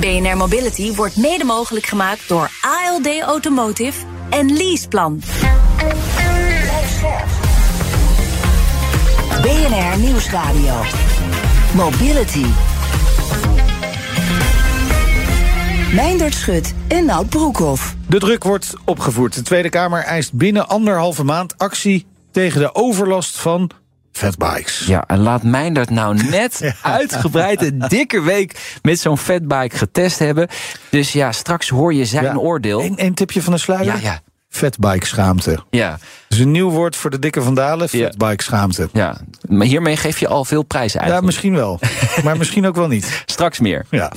BNR Mobility wordt mede mogelijk gemaakt door ALD Automotive en Leaseplan. BNR Nieuwsradio. Mobility. Meindert Schut en Nout Broekhoff. De druk wordt opgevoerd. De Tweede Kamer eist binnen anderhalve maand actie tegen de overlast van fatbikes. Ja, en laat Meindert nou net uitgebreid een dikke week met zo'n fatbike getest hebben. Dus ja, straks hoor je zijn Ja. oordeel. Eén één tipje van de sluier? Ja, ja. Fatbike schaamte. Ja, Dat is een nieuw woord voor de dikke vandalen. Ja. Fatbike schaamte. ja. Maar hiermee geef je al veel prijzen Ja, eigenlijk. misschien wel. maar misschien ook wel niet. Straks meer. Ja.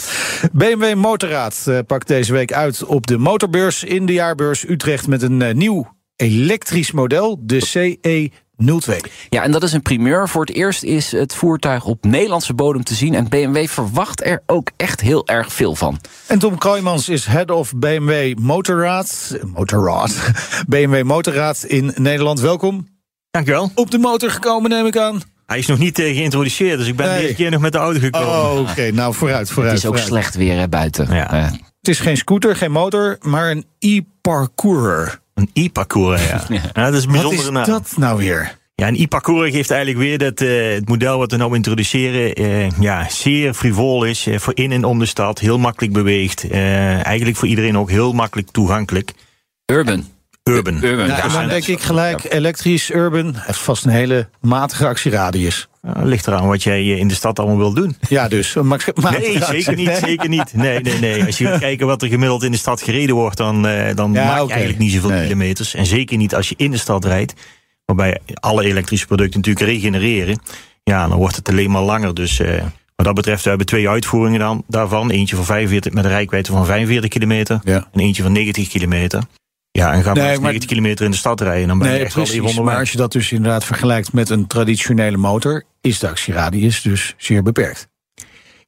BMW Motorraad eh, pakt deze week uit op de motorbeurs in de jaarbeurs Utrecht met een eh, nieuw elektrisch model, de CE02. Ja, en dat is een primeur. Voor het eerst is het voertuig op Nederlandse bodem te zien. En BMW verwacht er ook echt heel erg veel van. En Tom Kooijmans is head of BMW Motorraad. Motorraad. BMW Motorraad in Nederland. Welkom. Dankjewel. Op de motor gekomen, neem ik aan. Hij is nog niet eh, geïntroduceerd, dus ik ben Nee. deze keer nog met de auto gekomen. Oh, oké. Nou, vooruit, vooruit. Het is ook vooruit. slecht weer hè, buiten. Ja. Eh, Het is geen scooter, geen motor, maar een e-parcours. Een e-parcours, ja. ja. Dat is een Wat is naam. dat nou weer? Ja, een e-parcours geeft eigenlijk weer dat eh, het model wat we nou introduceren... eh, ja, zeer frivol is, eh, voor in en om de stad, heel makkelijk beweegt. eh, eigenlijk voor iedereen ook heel makkelijk toegankelijk. urban. Urban. Urban. Ja, Ja, en dan denk ik gelijk elektrisch, urban. Heeft vast een hele matige actieradius. Ja, ligt eraan wat jij eh, in de stad allemaal wil doen. Ja, dus. matige Nee, zeker niet, Nee? zeker niet. Nee, nee, nee. Als je gaat kijken wat er gemiddeld in de stad gereden wordt... dan, eh, dan Ja, maak je eigenlijk niet zoveel Nee. kilometers. En zeker niet als je in de stad rijdt... waarbij alle elektrische producten natuurlijk regenereren. Ja, dan wordt het alleen maar langer. Dus eh, wat dat betreft, we hebben twee uitvoeringen dan, daarvan. Eentje van 45 met een rijkwijde van 45 kilometer... Ja. en eentje van 90 kilometer. Ja, en ga maar Nee, maar- 90 kilometer in de stad rijden... dan ben je Nee, echt wel even precies. Maar als je dat dus inderdaad vergelijkt met een traditionele motor, is de actieradius dus zeer beperkt.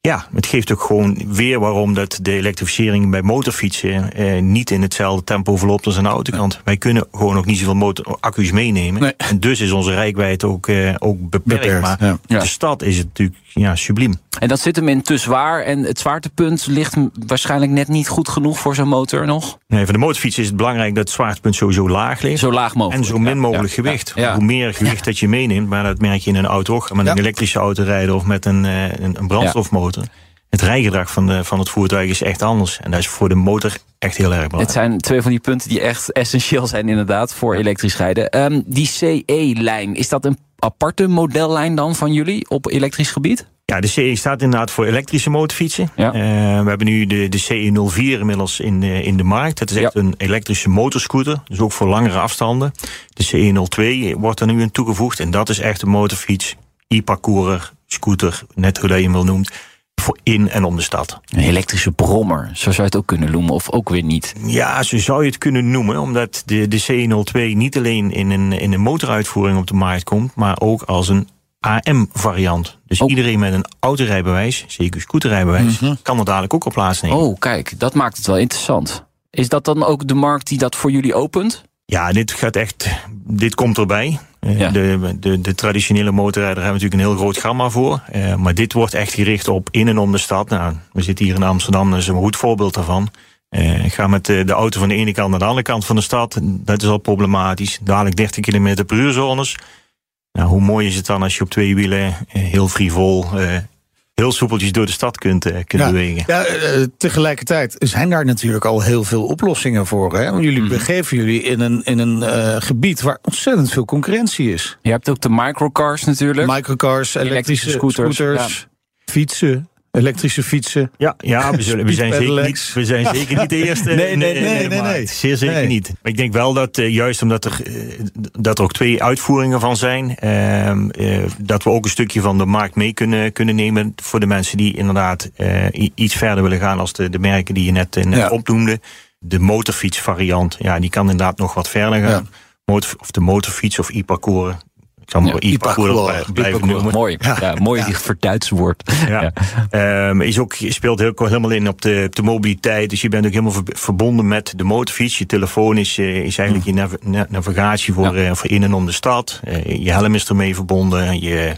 Ja, het geeft ook gewoon weer waarom dat de elektrificering bij motorfietsen eh, niet in hetzelfde tempo verloopt als aan de autokant. Wij kunnen gewoon ook niet zoveel motor accu's meenemen. Nee. En dus is onze rijkwijde ook, eh, ook beperkt. Beperkt, maar. Ja. de stad is het natuurlijk ja, subliem. En dat zit hem in te zwaar. En het zwaartepunt ligt waarschijnlijk net niet goed genoeg voor zo'n motor nog. Nee, voor de motorfiets is het belangrijk dat het zwaartepunt sowieso laag ligt. Zo laag mogelijk. En zo min mogelijk ja, gewicht. Ja, ja. Hoe meer gewicht dat je meeneemt, maar dat merk je in een auto ook. Met een elektrische auto rijden of met een, eh, een, een brandstofmotor. Het rijgedrag van, de, van het voertuig is echt anders. En dat is voor de motor echt heel erg Het belangrijk. zijn twee van die punten die echt essentieel zijn inderdaad voor elektrisch rijden. Ehm, die CE-lijn, is dat een aparte modellijn dan van jullie op elektrisch gebied? Ja, de CE staat inderdaad voor elektrische motorfietsen. Ja. Eh, we hebben nu de, de CE04 inmiddels in, de- in de markt. Dat is echt Ja. een elektrische motorscooter, dus ook voor langere afstanden. De CE02 wordt er nu in toegevoegd en dat is echt een motorfiets, e-parcourer, scooter, net hoe dat je hem wil noemt, voor in en om de stad. Een elektrische brommer, zo zou je het ook kunnen noemen, of ook weer niet. Ja, zo zou je het kunnen noemen, omdat de, de CE02 niet alleen in een, in een motoruitvoering op de markt komt, maar ook als een AM-variant. Dus Oh. iedereen met een autorijbewijs, zeker scooterrijbewijs, kan er dadelijk ook op plaatsnemen. Oh, kijk, dat maakt het wel interessant. Is dat dan ook de markt die dat voor jullie opent? Ja, dit gaat echt. Dit komt erbij. Eh, Ja. De, de, de traditionele motorrijder hebben natuurlijk een heel groot gamma voor. Eh, maar dit wordt echt gericht op in en om de stad. Nou, we zitten hier in Amsterdam, dat is een goed voorbeeld daarvan. Eh, ga met de, de auto van de ene kant naar de andere kant van de stad. Dat is al problematisch. Dadelijk 30 km per uur zones. Nou, hoe mooi is het dan als je op twee wielen eh, heel frivol, eh, heel soepeltjes door de stad kunt, eh, kunt Ja, bewegen. ja eh, tegelijkertijd zijn daar natuurlijk al heel veel oplossingen voor. Hè? Want jullie Mhm. begeven jullie in een, in een eh, gebied waar ontzettend veel concurrentie is. Je hebt ook de microcars natuurlijk. Microcars, elektrische, Elektrische scooters, scooters, fietsen, elektrische fietsen. Ja, ja we, zullen, we, zijn zeker niet, we zijn zeker niet de eerste. Nee, nee, nee, nee, nee. Zeer zeker Nee. niet. Maar ik denk wel dat eh, juist omdat er, eh, dat er ook twee uitvoeringen van zijn, ehm, eh, dat we ook een stukje van de markt mee kunnen, kunnen nemen voor de mensen die inderdaad iets verder willen gaan als de, de merken die je net, net Ja. opnoemde. De motorfietsvariant, ja, die kan inderdaad nog wat verder gaan. Ja. Motor, of de motorfiets of e-parcours. Ik zal maar Ja, blij- blijven noemen. Mooi, ja. mooi die verduits woord. Ja. Ehm, is ook, speelt heel, helemaal in op de, op de mobiliteit. Dus je bent ook helemaal ver- verbonden met de motorfiets. Je telefoon is, eh, is eigenlijk je nav- na- navigatie voor, Ja. eh, voor in en om de stad. Eh, je helm is ermee verbonden. Je,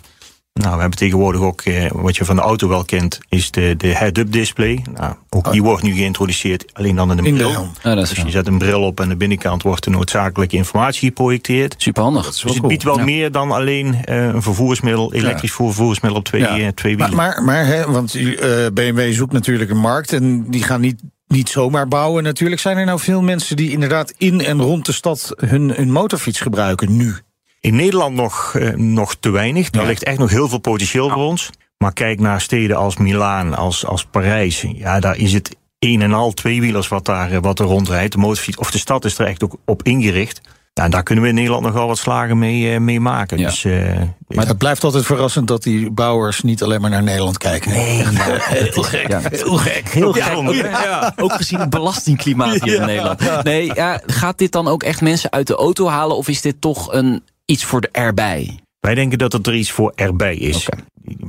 Nou, we hebben tegenwoordig ook, eh, wat je van de auto wel kent, is de, de head-up display. Nou, ook die wordt nu geïntroduceerd, alleen dan in een In de bril. helm. Ja, dat is Dus je zet een bril op en aan de binnenkant wordt de noodzakelijke informatie geprojecteerd. superhandig. Dus het cool. biedt wel Ja. meer dan alleen eh, een vervoersmiddel, elektrisch vervoersmiddel op twee, Ja. eh, twee wielen. maar, maar hè, want eh, BMW zoekt natuurlijk een markt en die gaan niet, niet zomaar bouwen. Natuurlijk zijn er nou veel mensen die inderdaad in en rond de stad hun, hun motorfiets gebruiken nu. In Nederland nog, eh, nog te weinig. Daar Ja. ligt echt nog heel veel potentieel voor ons. Maar kijk naar steden als Milaan, als, als Parijs. Ja, daar is het een en al tweewielers wat, daar, eh, wat er rondrijdt. De motorfiets, of de stad is er echt ook op ingericht. Ja, en daar kunnen we in Nederland nogal wat slagen mee, eh, mee maken. Ja. Dus, eh, Maar het blijft altijd verrassend dat die bouwers niet alleen maar naar Nederland kijken. Nee, heel gek. Ja. Heel gek. Heel Ja, gek. ook- Ook, ja. ook gezien het belastingklimaat hier in Nederland. Nee, ja, gaat dit dan ook echt mensen uit de auto halen? Of is dit toch een, iets voor de erbij? Wij denken dat het er iets voor erbij is.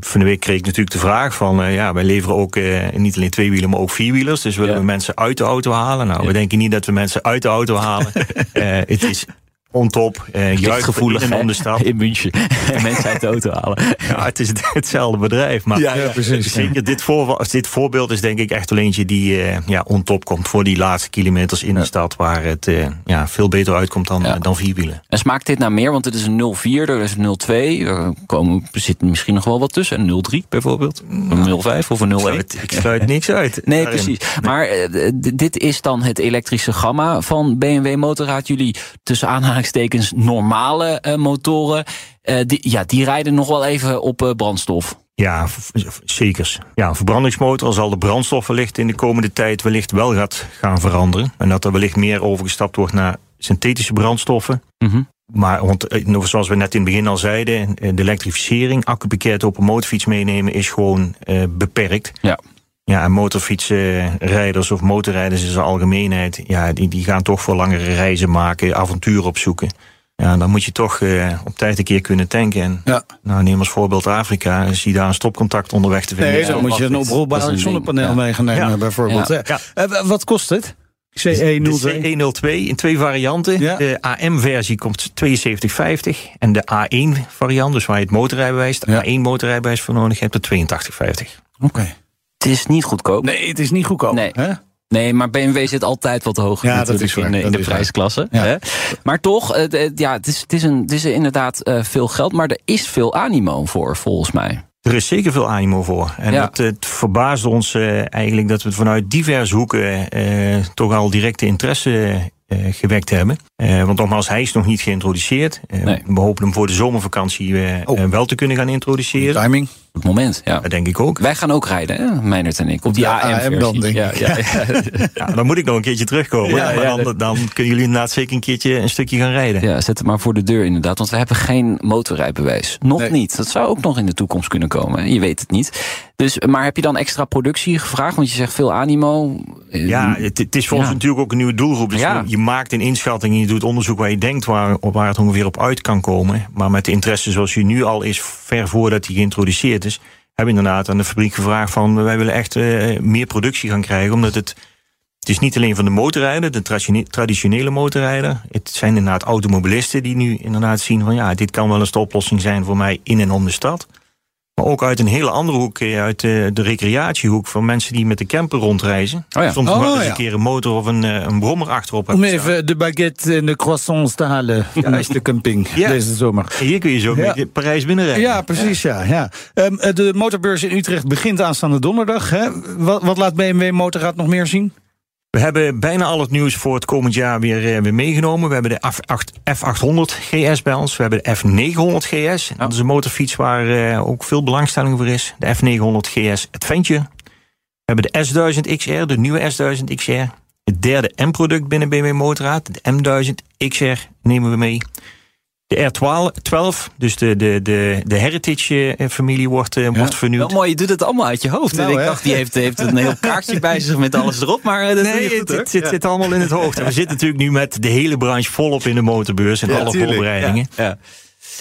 Van de week kreeg ik natuurlijk de vraag van... eh, ja, wij leveren ook eh, niet alleen tweewielen, maar ook vierwielers. Dus willen Ja. we mensen uit de auto halen? Nou, we denken niet dat we mensen uit de auto halen. Eh, het is on top, eh juist gevoelig in de stad. in München. En mensen uit de auto halen. Ja, het is het- hetzelfde bedrijf. Maar Ja, ja, precies. zeker dit, voor, dit voorbeeld is denk ik echt wel eentje die eh, ja, on top komt... voor die laatste kilometers in de stad... waar het eh, ja, veel beter uitkomt dan, Ja. eh, dan vierwielen. En smaakt dit naar meer? Want het is een 04, er is een 02. Er komen, er zit misschien nog wel wat tussen. Een 03 bijvoorbeeld. Een 05 of een Ik 01. sluit, ik sluit niks uit. Nee, daarin. precies. Maar dit is dan het elektrische gamma van BMW Motorrad. Jullie tussen aanhalingstekens normale eh, motoren. eh, die, ja, die rijden nog wel even op eh, brandstof. Ja, zekers. Ja, een verbrandingsmotor zal de brandstof wellicht in de komende tijd wellicht wel gaat gaan veranderen. En dat er wellicht meer overgestapt wordt naar synthetische brandstoffen. Mhm. Maar want, nog zoals we net in het begin al zeiden, de elektrificering, accupakket op een motorfiets meenemen is gewoon beperkt. Ja. Ja, en motorfietsrijders of motorrijders in zijn algemeenheid, ja, die, die gaan toch voor langere reizen maken, avonturen opzoeken. Ja, dan moet je toch eh, op tijd een keer kunnen tanken. En Ja. nou, neem als voorbeeld Afrika. Zie daar een stopcontact onderweg te vinden. Nee, dan moet je een oprolbaar ding. zonnepaneel Ja. mee gaan nemen, Ja. bijvoorbeeld. Ja. hè. Ja. Eh, wat kost het? E CE02. De C102 in twee varianten. Ja. De AM-versie komt 72,50. En de A1-variant, dus waar je het motorrijbewijs, de Ja. A1-motorrijbewijs voor nodig hebt, de 82,50. Oké. Het is niet goedkoop. Nee, het is niet goedkoop. Nee. Hè? Nee, maar BMW zit altijd wat hoger Ja, dat natuurlijk is waar, in, de- in dat de is waar. prijsklasse. Ja. Hè? Maar toch, het, het- ja, het, is, het, is een, het is inderdaad eh, veel geld, maar er is veel animo voor, volgens mij. Er is zeker veel animo voor. En Ja. het, het verbaasde ons eh, eigenlijk dat we vanuit diverse hoeken eh, toch al directe interesse eh, gewekt hebben. Eh, want nogmaals, hij is nog niet geïntroduceerd. Eh, Nee. We hopen hem voor de zomervakantie eh, Oh. eh, wel te kunnen gaan introduceren. Timing. Op het moment, ja. Dat denk ik ook. Wij gaan ook rijden, hè? En ik, op die AM-versie. AM dan, denk ja, ik. ja, ja. Ja, dan moet ik nog een keertje terugkomen. Ja, maar ja, dan, dan kunnen jullie inderdaad zeker een keertje een stukje gaan rijden. Ja, zet het maar voor de deur inderdaad. Want we hebben geen motorrijbewijs. Nog Nee. niet. Dat zou ook nog in de toekomst kunnen komen. Je weet het niet. Dus, maar heb je dan extra productie gevraagd? Want je zegt veel animo. Eh, Ja, het, het is voor Ja. ons natuurlijk ook een nieuwe doelgroep. Dus Ja. je, je maakt een inschatting en je doet onderzoek waar je denkt waar, op waar het ongeveer op uit kan komen. Maar met de interesse zoals die nu al is, ver voordat die geïntroduceerd is, hebben inderdaad aan de fabriek gevraagd van wij willen echt eh, meer productie gaan krijgen. Omdat het, het is niet alleen van de motorrijder, de traditione- traditionele motorrijder. Het zijn inderdaad automobilisten die nu inderdaad zien van ja, dit kan wel eens de oplossing zijn voor mij in en om de stad. Maar ook uit een hele andere hoek, eh, uit de, de recreatiehoek van mensen die met de camper rondreizen. Oh ja. Soms Oh, wel eens ja. een keer een motor of een, eh, een brommer achterop Om hebben even de baguette en de croissants te halen tijdens de camping deze zomer. En hier kun je zo met Parijs binnenrijden. Ja, precies, ja. ja. Ehm, eh, de motorbeurs in Utrecht begint aanstaande donderdag. Hè? Wat, wat laat BMW Motorrad nog meer zien? We hebben bijna al het nieuws voor het komend jaar weer, eh, weer meegenomen. We hebben de F8, F800 GS bij ons. We hebben de F900 GS. Dat is een motorfiets waar eh, ook veel belangstelling voor is. De F900 GS Adventure. We hebben de S1000 XR, de nieuwe S1000 XR. Het derde M-product binnen BMW Motorrad. De M1000 XR nemen we mee. De R12, dus de, de, de, de Heritage-familie wordt, eh, wordt Wel vernieuwd. mooi, je doet het allemaal uit je hoofd. Nou, en ik hè? dacht, die heeft, heeft een heel kaartje bij zich met alles erop. Maar eh, dat Nee, goed, het, zit, zit allemaal in het hoofd. En we zitten natuurlijk nu met de hele branche volop in de motorbeurs en alle tuurlijk. voorbereidingen.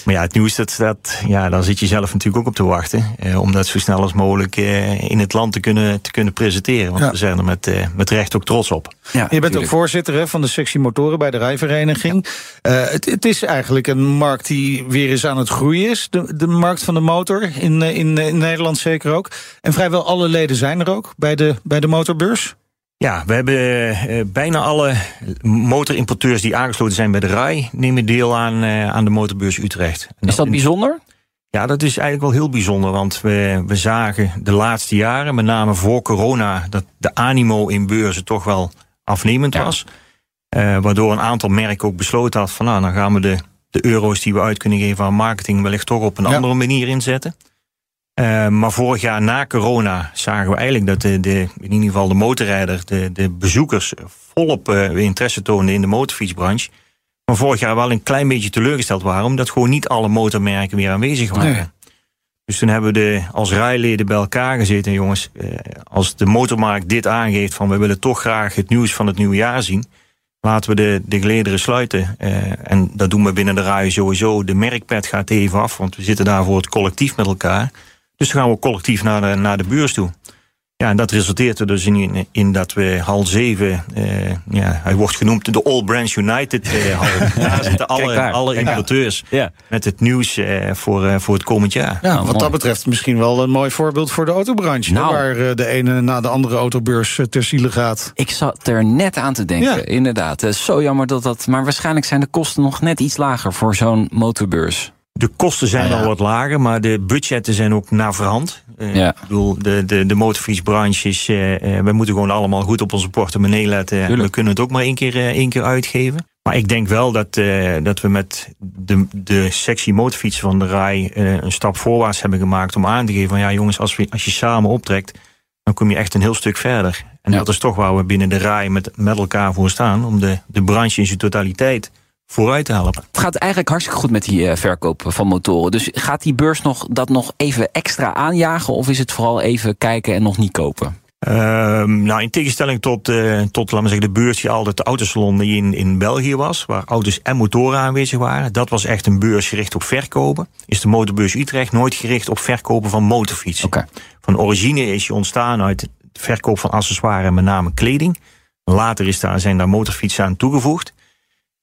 Maar ja, het nieuws, dat, dat, ja, daar zit je zelf natuurlijk ook op te wachten. Eh, om dat zo snel als mogelijk eh, in het land te kunnen, te kunnen presenteren. Want Ja. we zijn er met, eh, met recht ook trots op. Ja, Je bent ook voorzitter hè, van de sectie motoren bij de rijvereniging. Eh, het, het is eigenlijk een markt die weer eens aan het groeien is. De, de markt van de motor in, eh, in, in Nederland zeker ook. En vrijwel alle leden zijn er ook bij de, bij de motorbeurs. Ja, we hebben eh, bijna alle motorimporteurs die aangesloten zijn bij de RAI... nemen deel aan, eh, aan de motorbeurs Utrecht. En Is dat bijzonder? Ja, dat is eigenlijk wel heel bijzonder. Want we, we zagen de laatste jaren, met name voor corona... dat de animo in beurzen toch wel afnemend Ja. was. Eh, waardoor een aantal merken ook besloten had van... nou, dan gaan we de, de euro's die we uit kunnen geven aan marketing... wellicht toch op een Ja. andere manier inzetten. Eh, maar vorig jaar na corona zagen we eigenlijk dat de, de, in ieder geval de motorrijder... de, de bezoekers volop eh, interesse toonden in de motorfietsbranche... Maar vorig jaar wel een klein beetje teleurgesteld waren, omdat gewoon niet alle motormerken weer aanwezig waren. Nee. Dus toen hebben we de, als rijleden bij elkaar gezeten. Jongens, eh, als de motormarkt dit aangeeft van we willen toch graag het nieuws van het nieuwe jaar zien. Laten we de, de gelederen sluiten. En dat doen we binnen de rij sowieso. De merkpet gaat even af, want we zitten daar voor het collectief met elkaar. Dus dan gaan we collectief naar de, naar de beurs toe. Ja, en dat resulteert er dus in, in dat we hal 7, eh, ja, hij wordt genoemd de All Brands United eh, hal. Daar zitten alle, daar. alle importeurs Ja. met het nieuws eh, voor, eh, voor het komend jaar. Ja, wat mooi. dat betreft misschien wel een mooi voorbeeld voor de autobranche. Nou. Waar de ene na de andere autobeurs ter ziele gaat. Ik zat er net aan te denken, Ja. inderdaad. Zo jammer dat dat... Maar waarschijnlijk zijn de kosten nog net iets lager voor zo'n motorbeurs. De kosten zijn ja. wel wat lager, maar de budgetten zijn ook naar verhand. Eh, Ja. Ik bedoel, de, de, de motorfietsbranche is... eh, eh, we moeten gewoon allemaal goed op onze portemonnee letten. En Tuurlijk. we kunnen het ook maar één keer, één keer uitgeven. Maar ik denk wel dat, dat we met de, de sectie motorfietsen van de RAI... een stap voorwaarts hebben gemaakt om aan te geven... van ja jongens, als, we, als je samen optrekt... dan kom je echt een heel stuk verder. En Ja. dat is toch waar we binnen de RAI met, met elkaar voor staan... om de, de branche in zijn totaliteit vooruit te helpen. Het gaat eigenlijk hartstikke goed met die eh, verkoop van motoren. Dus gaat die beurs nog, dat nog even extra aanjagen? Of is het vooral even kijken en nog niet kopen? Ehm, nou, in tegenstelling tot, eh, tot laten we zeggen, de beurs die altijd de autosalon die in, in België was, waar auto's en motoren aanwezig waren, dat was echt een beurs gericht op verkopen. Is de motorbeurs Utrecht nooit gericht op verkopen van motorfietsen. Van origine is je ontstaan uit het verkoop van accessoires en met name kleding. Later is daar, zijn daar motorfietsen aan toegevoegd.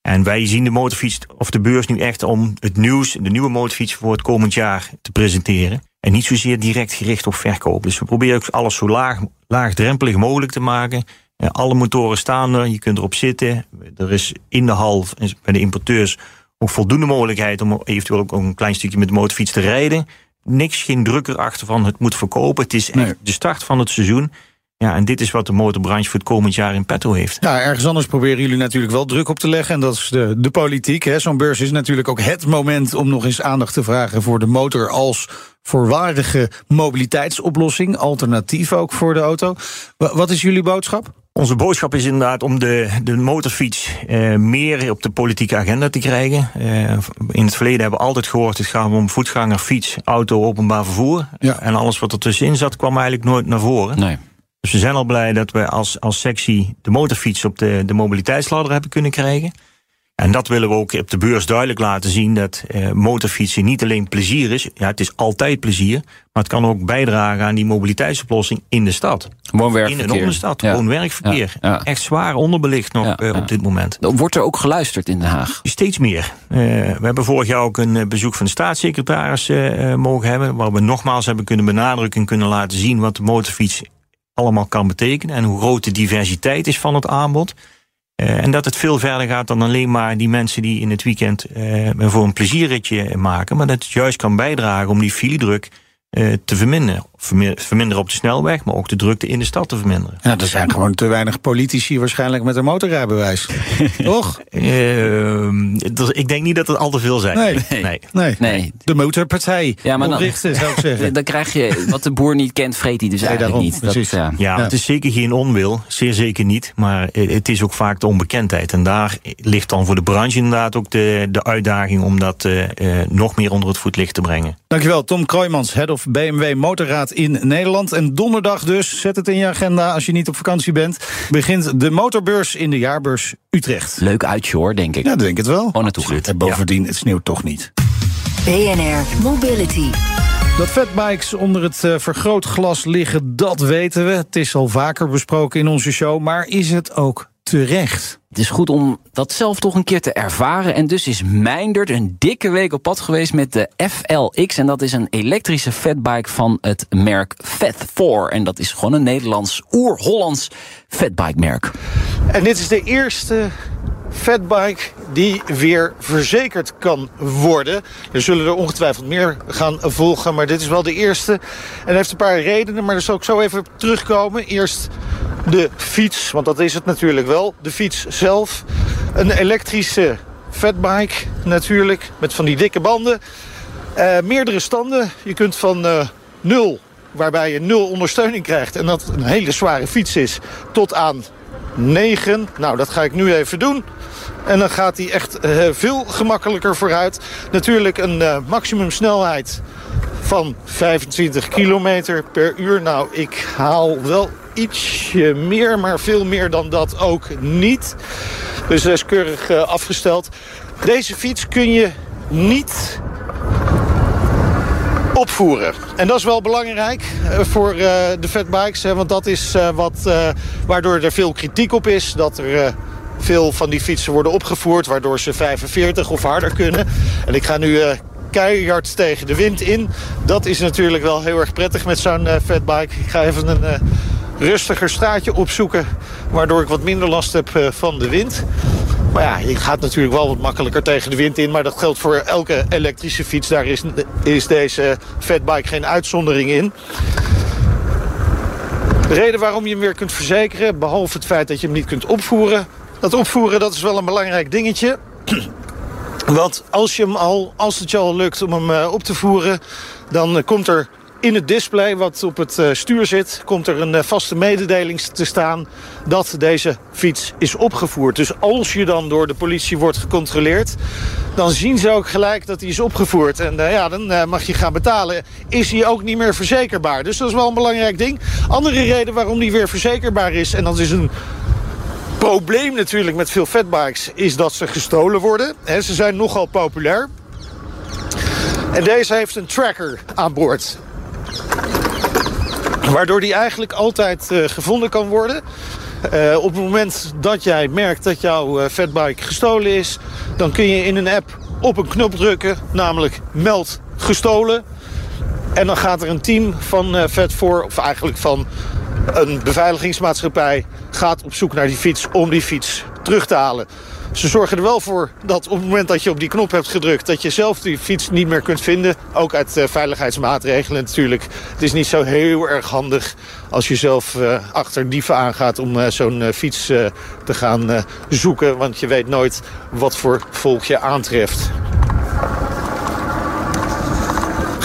En wij zien de motorfiets of de beurs nu echt om het nieuws, de nieuwe motorfiets voor het komend jaar te presenteren. En niet zozeer direct gericht op verkoop. Dus we proberen ook alles zo laag, laagdrempelig mogelijk te maken. Alle motoren staan er, je kunt erop zitten. Er is in de hal bij de importeurs ook voldoende mogelijkheid om eventueel ook een klein stukje met de motorfiets te rijden. Niks, geen druk erachter van het moet verkopen. Het is echt Nee. de start van het seizoen. Ja, en dit is wat de motorbranche voor het komend jaar in petto heeft. Ja, ergens anders proberen jullie natuurlijk wel druk op te leggen. En dat is de, de politiek. hè. Zo'n beurs is natuurlijk ook het moment om nog eens aandacht te vragen voor de motor als voorwaardige mobiliteitsoplossing. Alternatief ook voor de auto. Wa- Wat is jullie boodschap? Onze boodschap is inderdaad om de, de motorfiets eh, meer op de politieke agenda te krijgen. Eh, in het verleden hebben we altijd gehoord: het gaat om voetganger, fiets, auto, openbaar vervoer. Ja. En alles wat er tussenin zat, kwam eigenlijk nooit naar voren. Nee. Dus we zijn al blij dat we als, als sectie de motorfiets op de, de mobiliteitsladder hebben kunnen krijgen. En dat willen we ook op de beurs duidelijk laten zien: dat eh, motorfietsen niet alleen plezier is. Ja, het is altijd plezier. Maar het kan ook bijdragen aan die mobiliteitsoplossing in de stad. Woon-werkverkeer. In en om de stad. Ja. Gewoon werkverkeer. Ja, ja. Echt zwaar onderbelicht nog eh, op dit moment. Wordt er ook geluisterd in Den Haag? Steeds meer. Eh, we hebben vorig jaar ook een eh, bezoek van de staatssecretaris eh, eh, mogen hebben. Waar we nogmaals hebben kunnen benadrukken en kunnen laten zien wat de motorfiets allemaal kan betekenen. En hoe groot de diversiteit is van het aanbod. Eh, en dat het veel verder gaat dan alleen maar die mensen die in het weekend eh, voor een plezierritje maken. Maar dat het juist kan bijdragen om die filedruk eh, te verminderen. Vermi- Verminderen op de snelweg, maar ook de drukte in de stad te verminderen. Ja, er zijn gewoon te weinig politici waarschijnlijk met een motorrijbewijs. Toch? Ehm, er- ik denk niet dat het al te veel zijn. Nee. nee. Nee. Nee. De motorpartij. Ja, maar dan- zou ik zeggen. Dan krijg je wat de boer niet kent, vreet hij dus Nee, eigenlijk daarom, niet. precies. ja. Ja, Ja. het is zeker geen onwil, zeer zeker niet. Maar het is ook vaak de onbekendheid. En daar ligt dan voor de branche inderdaad ook de, de uitdaging om dat eh, eh, nog meer onder het voetlicht te brengen. Dankjewel, Tom Kroijmans, head of BMW Motorraad in Nederland. En donderdag dus, zet het in je agenda als je niet op vakantie bent... begint de motorbeurs in de jaarbeurs Utrecht. Leuk uitje hoor, denk ik. Ja, dat denk ik het wel. Gewoon naartoe gaan. En bovendien, het sneeuwt toch niet. BNR Mobility. Dat fatbikes onder het uh, vergrootglas liggen, dat weten we. Het is al vaker besproken in onze show, maar is het ook terecht? Het is goed om dat zelf toch een keer te ervaren. En dus is Mijndert een dikke week op pad geweest met de FLX. En dat is een elektrische fatbike van het merk Fat4. En dat is gewoon een Nederlands, oer-Hollands fatbike merk. En dit is de eerste fatbike die weer verzekerd kan worden. Er zullen er ongetwijfeld meer gaan volgen, maar dit is wel de eerste. En heeft een paar redenen, maar daar zal ik zo even terugkomen. Eerst de fiets, want dat is het natuurlijk wel. De fiets zelf. Een elektrische fatbike natuurlijk, met van die dikke banden. Uh, meerdere standen. Je kunt van uh, nul, waarbij je nul ondersteuning krijgt... en dat een hele zware fiets is, tot aan 9. Nou, dat ga ik nu even doen. En dan gaat hij echt uh, veel gemakkelijker vooruit. Natuurlijk een uh, maximumsnelheid van 25 kilometer per uur. Nou, ik haal wel ietsje meer, maar veel meer dan dat ook niet. Dus dat is keurig uh, afgesteld. Deze fiets kun je niet opvoeren. En dat is wel belangrijk voor uh, de fatbikes. Hè, want dat is wat, waardoor er veel kritiek op is. Dat er veel van die fietsen worden opgevoerd... waardoor ze 45 of harder kunnen. En ik ga nu keihard tegen de wind in. Dat is natuurlijk wel heel erg prettig met zo'n fatbike. Ik ga even een rustiger straatje opzoeken... waardoor ik wat minder last heb van de wind. Maar ja, je gaat natuurlijk wel wat makkelijker tegen de wind in. Maar dat geldt voor elke elektrische fiets. Daar is, deze fatbike geen uitzondering in. De reden waarom je hem weer kunt verzekeren... behalve het feit dat je hem niet kunt opvoeren... dat opvoeren dat is wel een belangrijk dingetje... Want als, je hem al, als het je al lukt om hem op te voeren... dan komt er in het display wat op het stuur zit... komt er een vaste mededeling te staan dat deze fiets is opgevoerd. Dus als je dan door de politie wordt gecontroleerd... dan zien ze ook gelijk dat hij is opgevoerd. En uh, ja, dan mag je gaan betalen. Is hij ook niet meer verzekerbaar. Dus dat is wel een belangrijk ding. Andere reden waarom die weer verzekerbaar is... en dat is een probleem natuurlijk met veel fatbikes... is dat ze gestolen worden. He, ze zijn nogal populair. En deze heeft een tracker aan boord. Waardoor die eigenlijk altijd uh, gevonden kan worden. Uh, op het moment dat jij merkt dat jouw uh, fatbike gestolen is... dan kun je in een app op een knop drukken, namelijk meld gestolen. En dan gaat er een team van uh, Fat4, of eigenlijk van een beveiligingsmaatschappij... gaat op zoek naar die fiets om die fiets terug te halen. Ze zorgen er wel voor dat op het moment dat je op die knop hebt gedrukt... dat je zelf die fiets niet meer kunt vinden. Ook uit uh, veiligheidsmaatregelen natuurlijk. Het is niet zo heel erg handig als je zelf uh, achter dieven aangaat... om uh, zo'n fiets te gaan zoeken. Want je weet nooit wat voor volk je aantreft.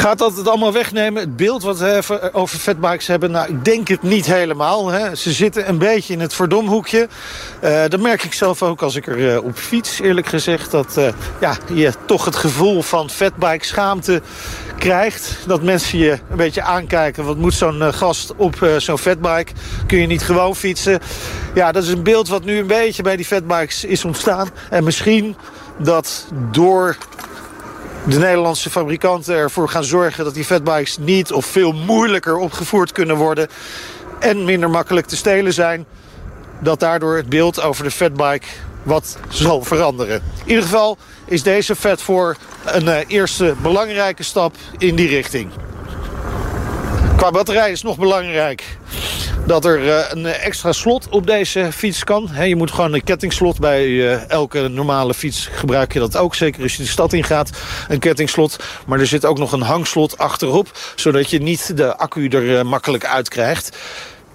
Gaat dat het allemaal wegnemen? Het beeld wat we even over fatbikes hebben, nou, ik denk het niet helemaal. Hè. Ze zitten een beetje in het verdomhoekje. Uh, dat merk ik zelf ook als ik er uh, op fiets, eerlijk gezegd. Dat ja, je toch het gevoel van fatbike schaamte krijgt. Dat mensen je een beetje aankijken. Wat moet zo'n gast op zo'n fatbike? Kun je niet gewoon fietsen? Ja, dat is een beeld wat nu een beetje bij die fatbikes is ontstaan. En misschien dat door de Nederlandse fabrikanten ervoor gaan zorgen... dat die fatbikes niet of veel moeilijker opgevoerd kunnen worden... en minder makkelijk te stelen zijn... dat daardoor het beeld over de fatbike wat zal veranderen. In ieder geval is deze Fat voor een uh, eerste belangrijke stap in die richting. Qua batterij is nog belangrijk dat er uh, een extra slot op deze fiets kan. Je moet gewoon een kettingslot bij uh, elke normale fiets gebruik je dat ook. Zeker als je de stad ingaat, een kettingslot. Maar er zit ook nog een hangslot achterop, zodat je niet de accu er uh, makkelijk uit krijgt.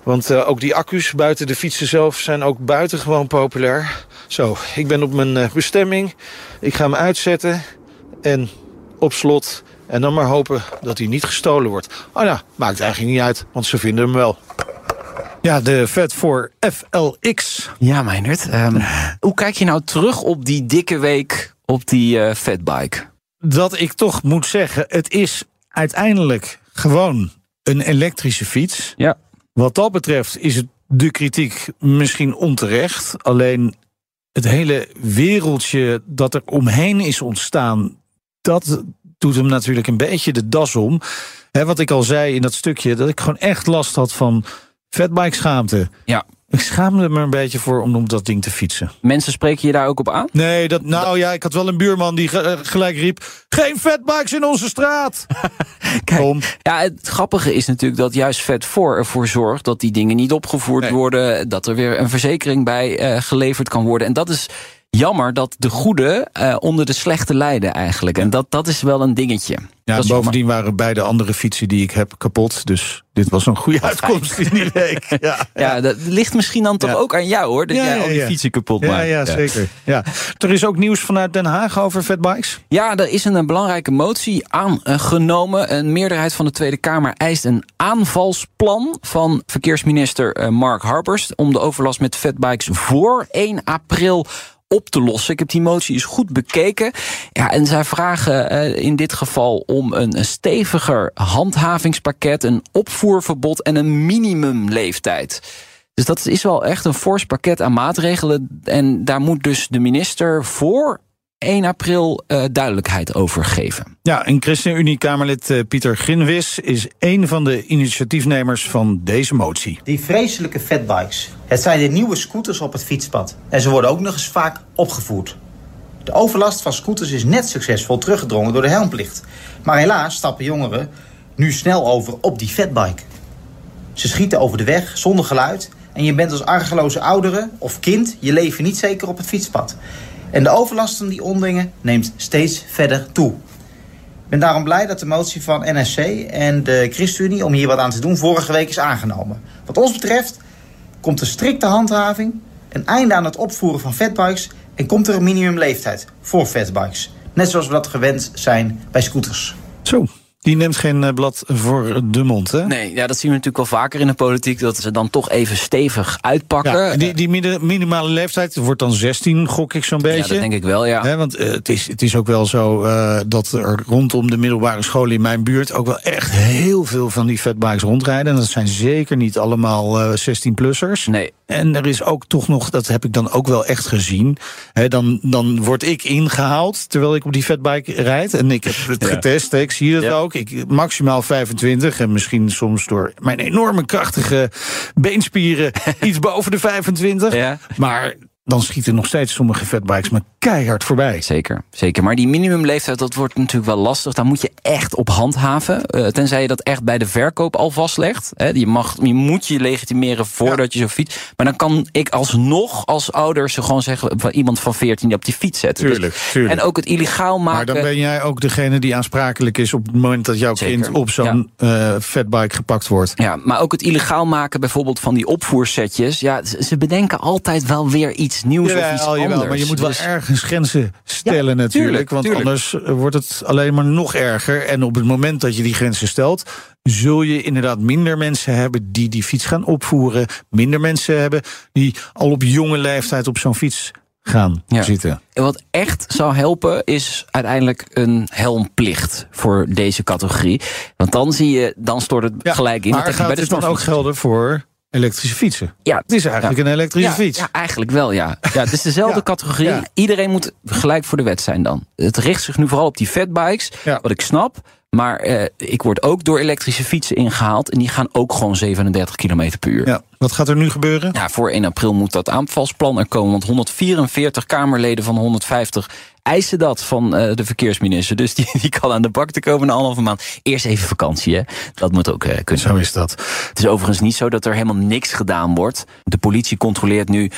Want ook die accu's buiten de fietsen zelf zijn ook buitengewoon populair. Zo, ik ben op mijn bestemming. Ik ga hem uitzetten en op slot. En dan maar hopen dat hij niet gestolen wordt. Oh nou, maakt eigenlijk niet uit, want ze vinden hem wel. Ja, de vet voor FLX. Ja, Meijnerd. Um, hoe kijk je nou terug op die dikke week op die uh, fatbike? Dat ik toch moet zeggen, het is uiteindelijk gewoon een elektrische fiets. Ja. Wat dat betreft is het de kritiek misschien onterecht. Alleen het hele wereldje dat er omheen is ontstaan... dat doet hem natuurlijk een beetje de das om. Wat ik al zei in dat stukje, dat ik gewoon echt last had van fatbike schaamte. Ja. Ik schaamde me een beetje voor om op dat ding te fietsen. Mensen spreken je daar ook op aan? Nee, dat, nou ja, ik had wel een buurman die eh, gelijk riep... geen fatbikes in onze straat! Kijk, Kom. Ja, het grappige is natuurlijk dat juist Vet voor ervoor zorgt dat die dingen niet opgevoerd Nee. worden. Dat er weer een verzekering bij eh, geleverd kan worden. En dat is jammer dat de goede eh, onder de slechte lijden eigenlijk. En dat, dat is wel een dingetje. Ja, bovendien waren beide andere fietsen die ik heb kapot. Dus dit was een goede uitkomst in die week. Ja. Ja, dat ligt misschien dan toch Ja. ook aan jou hoor. Dat Ja, jij al die fietsen kapot maakt. ja, zeker. Ja. Er is ook nieuws vanuit Den Haag over fatbikes. Ja, er is een, een belangrijke motie aangenomen. Een meerderheid van de Tweede Kamer eist een aanvalsplan van verkeersminister eh, Mark Harbers om de overlast met fatbikes voor 1 april op te lossen. Ik heb die motie eens goed bekeken. Ja, en zij vragen eh, in dit geval om een steviger handhavingspakket, een opvoerverbod en een minimumleeftijd. Dus dat is wel echt een fors pakket aan maatregelen. En daar moet dus de minister voor 1 april eh, duidelijkheid over geven. Ja, en ChristenUnie-Kamerlid eh, Pieter Ginwis is een van de initiatiefnemers van deze motie. Die vreselijke fatbikes. Het zijn de nieuwe scooters op het fietspad. En ze worden ook nog eens vaak opgevoerd. De overlast van scooters is net succesvol teruggedrongen door de helmplicht. Maar helaas stappen jongeren nu snel over op die fatbike. Ze schieten over de weg zonder geluid. En je bent als argeloze oudere of kind je leven niet zeker op het fietspad. En de overlast van die ondingen neemt steeds verder toe. Ik ben daarom blij dat de motie van NSC en de ChristenUnie om hier wat aan te doen vorige week is aangenomen. Wat ons betreft komt er strikte handhaving, een einde aan het opvoeren van fatbikes en komt er een minimumleeftijd voor fatbikes. Net zoals we dat gewend zijn bij scooters. Zo, die neemt geen eh, blad voor de mond, hè? Nee, ja, dat zien we natuurlijk wel vaker in de politiek, dat ze dan toch even stevig uitpakken. Ja, die, die minimale leeftijd wordt dan 16, gok ik zo'n beetje. Ja, dat denk ik wel, ja. Want eh, het, is, het is ook wel zo eh, dat er rondom de middelbare scholen in mijn buurt ook wel echt heel veel van die fatbikes rondrijden. En dat zijn zeker niet allemaal eh 16-plussers. Nee. En er is ook toch nog, dat heb ik dan ook wel echt gezien. Dan, dan word ik ingehaald terwijl ik op die fatbike rijd. En ik heb het Ja. getest, ik zie het Ja. ook. Ik, maximaal 25 en misschien soms door mijn enorme krachtige beenspieren iets boven de 25. Ja. Maar dan schieten nog steeds sommige fatbikes me keihard voorbij. Zeker, zeker. Maar die minimumleeftijd, dat wordt natuurlijk wel lastig. Daar moet je echt op handhaven. eh, tenzij je dat echt bij de verkoop al vastlegt. Hè. Je, mag, je moet je legitimeren voordat je zo fietst. Maar dan kan ik alsnog als ouder ze gewoon zeggen... van iemand van 14 die op die fiets zetten. Dus- Tuurlijk, tuurlijk. En ook het illegaal maken. Maar dan ben jij ook degene die aansprakelijk is op het moment dat jouw Zeker, kind op zo'n eh, fatbike gepakt wordt. Ja, maar ook het illegaal maken bijvoorbeeld van die opvoersetjes. Ja, ze bedenken altijd wel weer iets nieuws of iets jawel, anders. maar je moet wel Dus- ergens grenzen stellen Ja, natuurlijk. tuurlijk, want tuurlijk. anders wordt het alleen maar nog erger. En op het moment dat je die grenzen stelt... zul je inderdaad minder mensen hebben die die fiets gaan opvoeren. Minder mensen hebben die al op jonge leeftijd op zo'n fiets gaan Ja. zitten. En wat echt zou helpen is uiteindelijk een helmplicht voor deze categorie. Want dan zie je, dan stort het gelijk in. Maar gaat bij de dit dan ook gelden voor elektrische fietsen? Ja, Het is eigenlijk een elektrische ja, fiets. Ja, eigenlijk wel, ja. ja het is dezelfde categorie. Iedereen moet gelijk voor de wet zijn dan. Het richt zich nu vooral op die fatbikes, Ja. wat ik snap. Maar eh, ik word ook door elektrische fietsen ingehaald. En die gaan ook gewoon 37 km per uur. Ja. Wat gaat er nu gebeuren? Ja, voor 1 april moet dat aanvalsplan er komen. Want 144 Kamerleden van 150 eisen dat van eh, de verkeersminister. Dus die, die kan aan de bak te komen een anderhalve maand. Eerst even vakantie, hè. Dat moet ook eh, kunnen. Zo is dat. Het is overigens niet zo dat er helemaal niks gedaan wordt. De politie controleert nu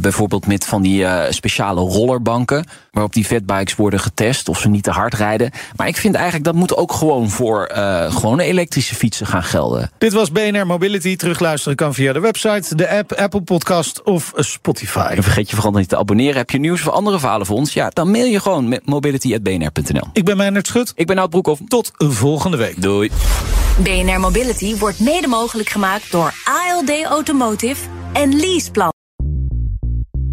bijvoorbeeld met van die eh, speciale rollerbanken... waarop die fatbikes worden getest of ze niet te hard rijden. Maar ik vind eigenlijk dat moet ook gewoon voor eh, gewone elektrische fietsen gaan gelden. Dit was BNR Mobility. Terugluisteren kan via de website, de app, Apple Podcast of Spotify. En vergeet je vooral niet te abonneren. Heb je nieuws of andere verhalen voor ons? Ja, dan mail je gewoon met mobility.bnr.nl. Ik ben Meijnerd Schut. Ik ben Nout Broekhoff. Tot volgende week. Doei. BNR Mobility wordt mede mogelijk gemaakt door ALD Automotive en Leaseplan.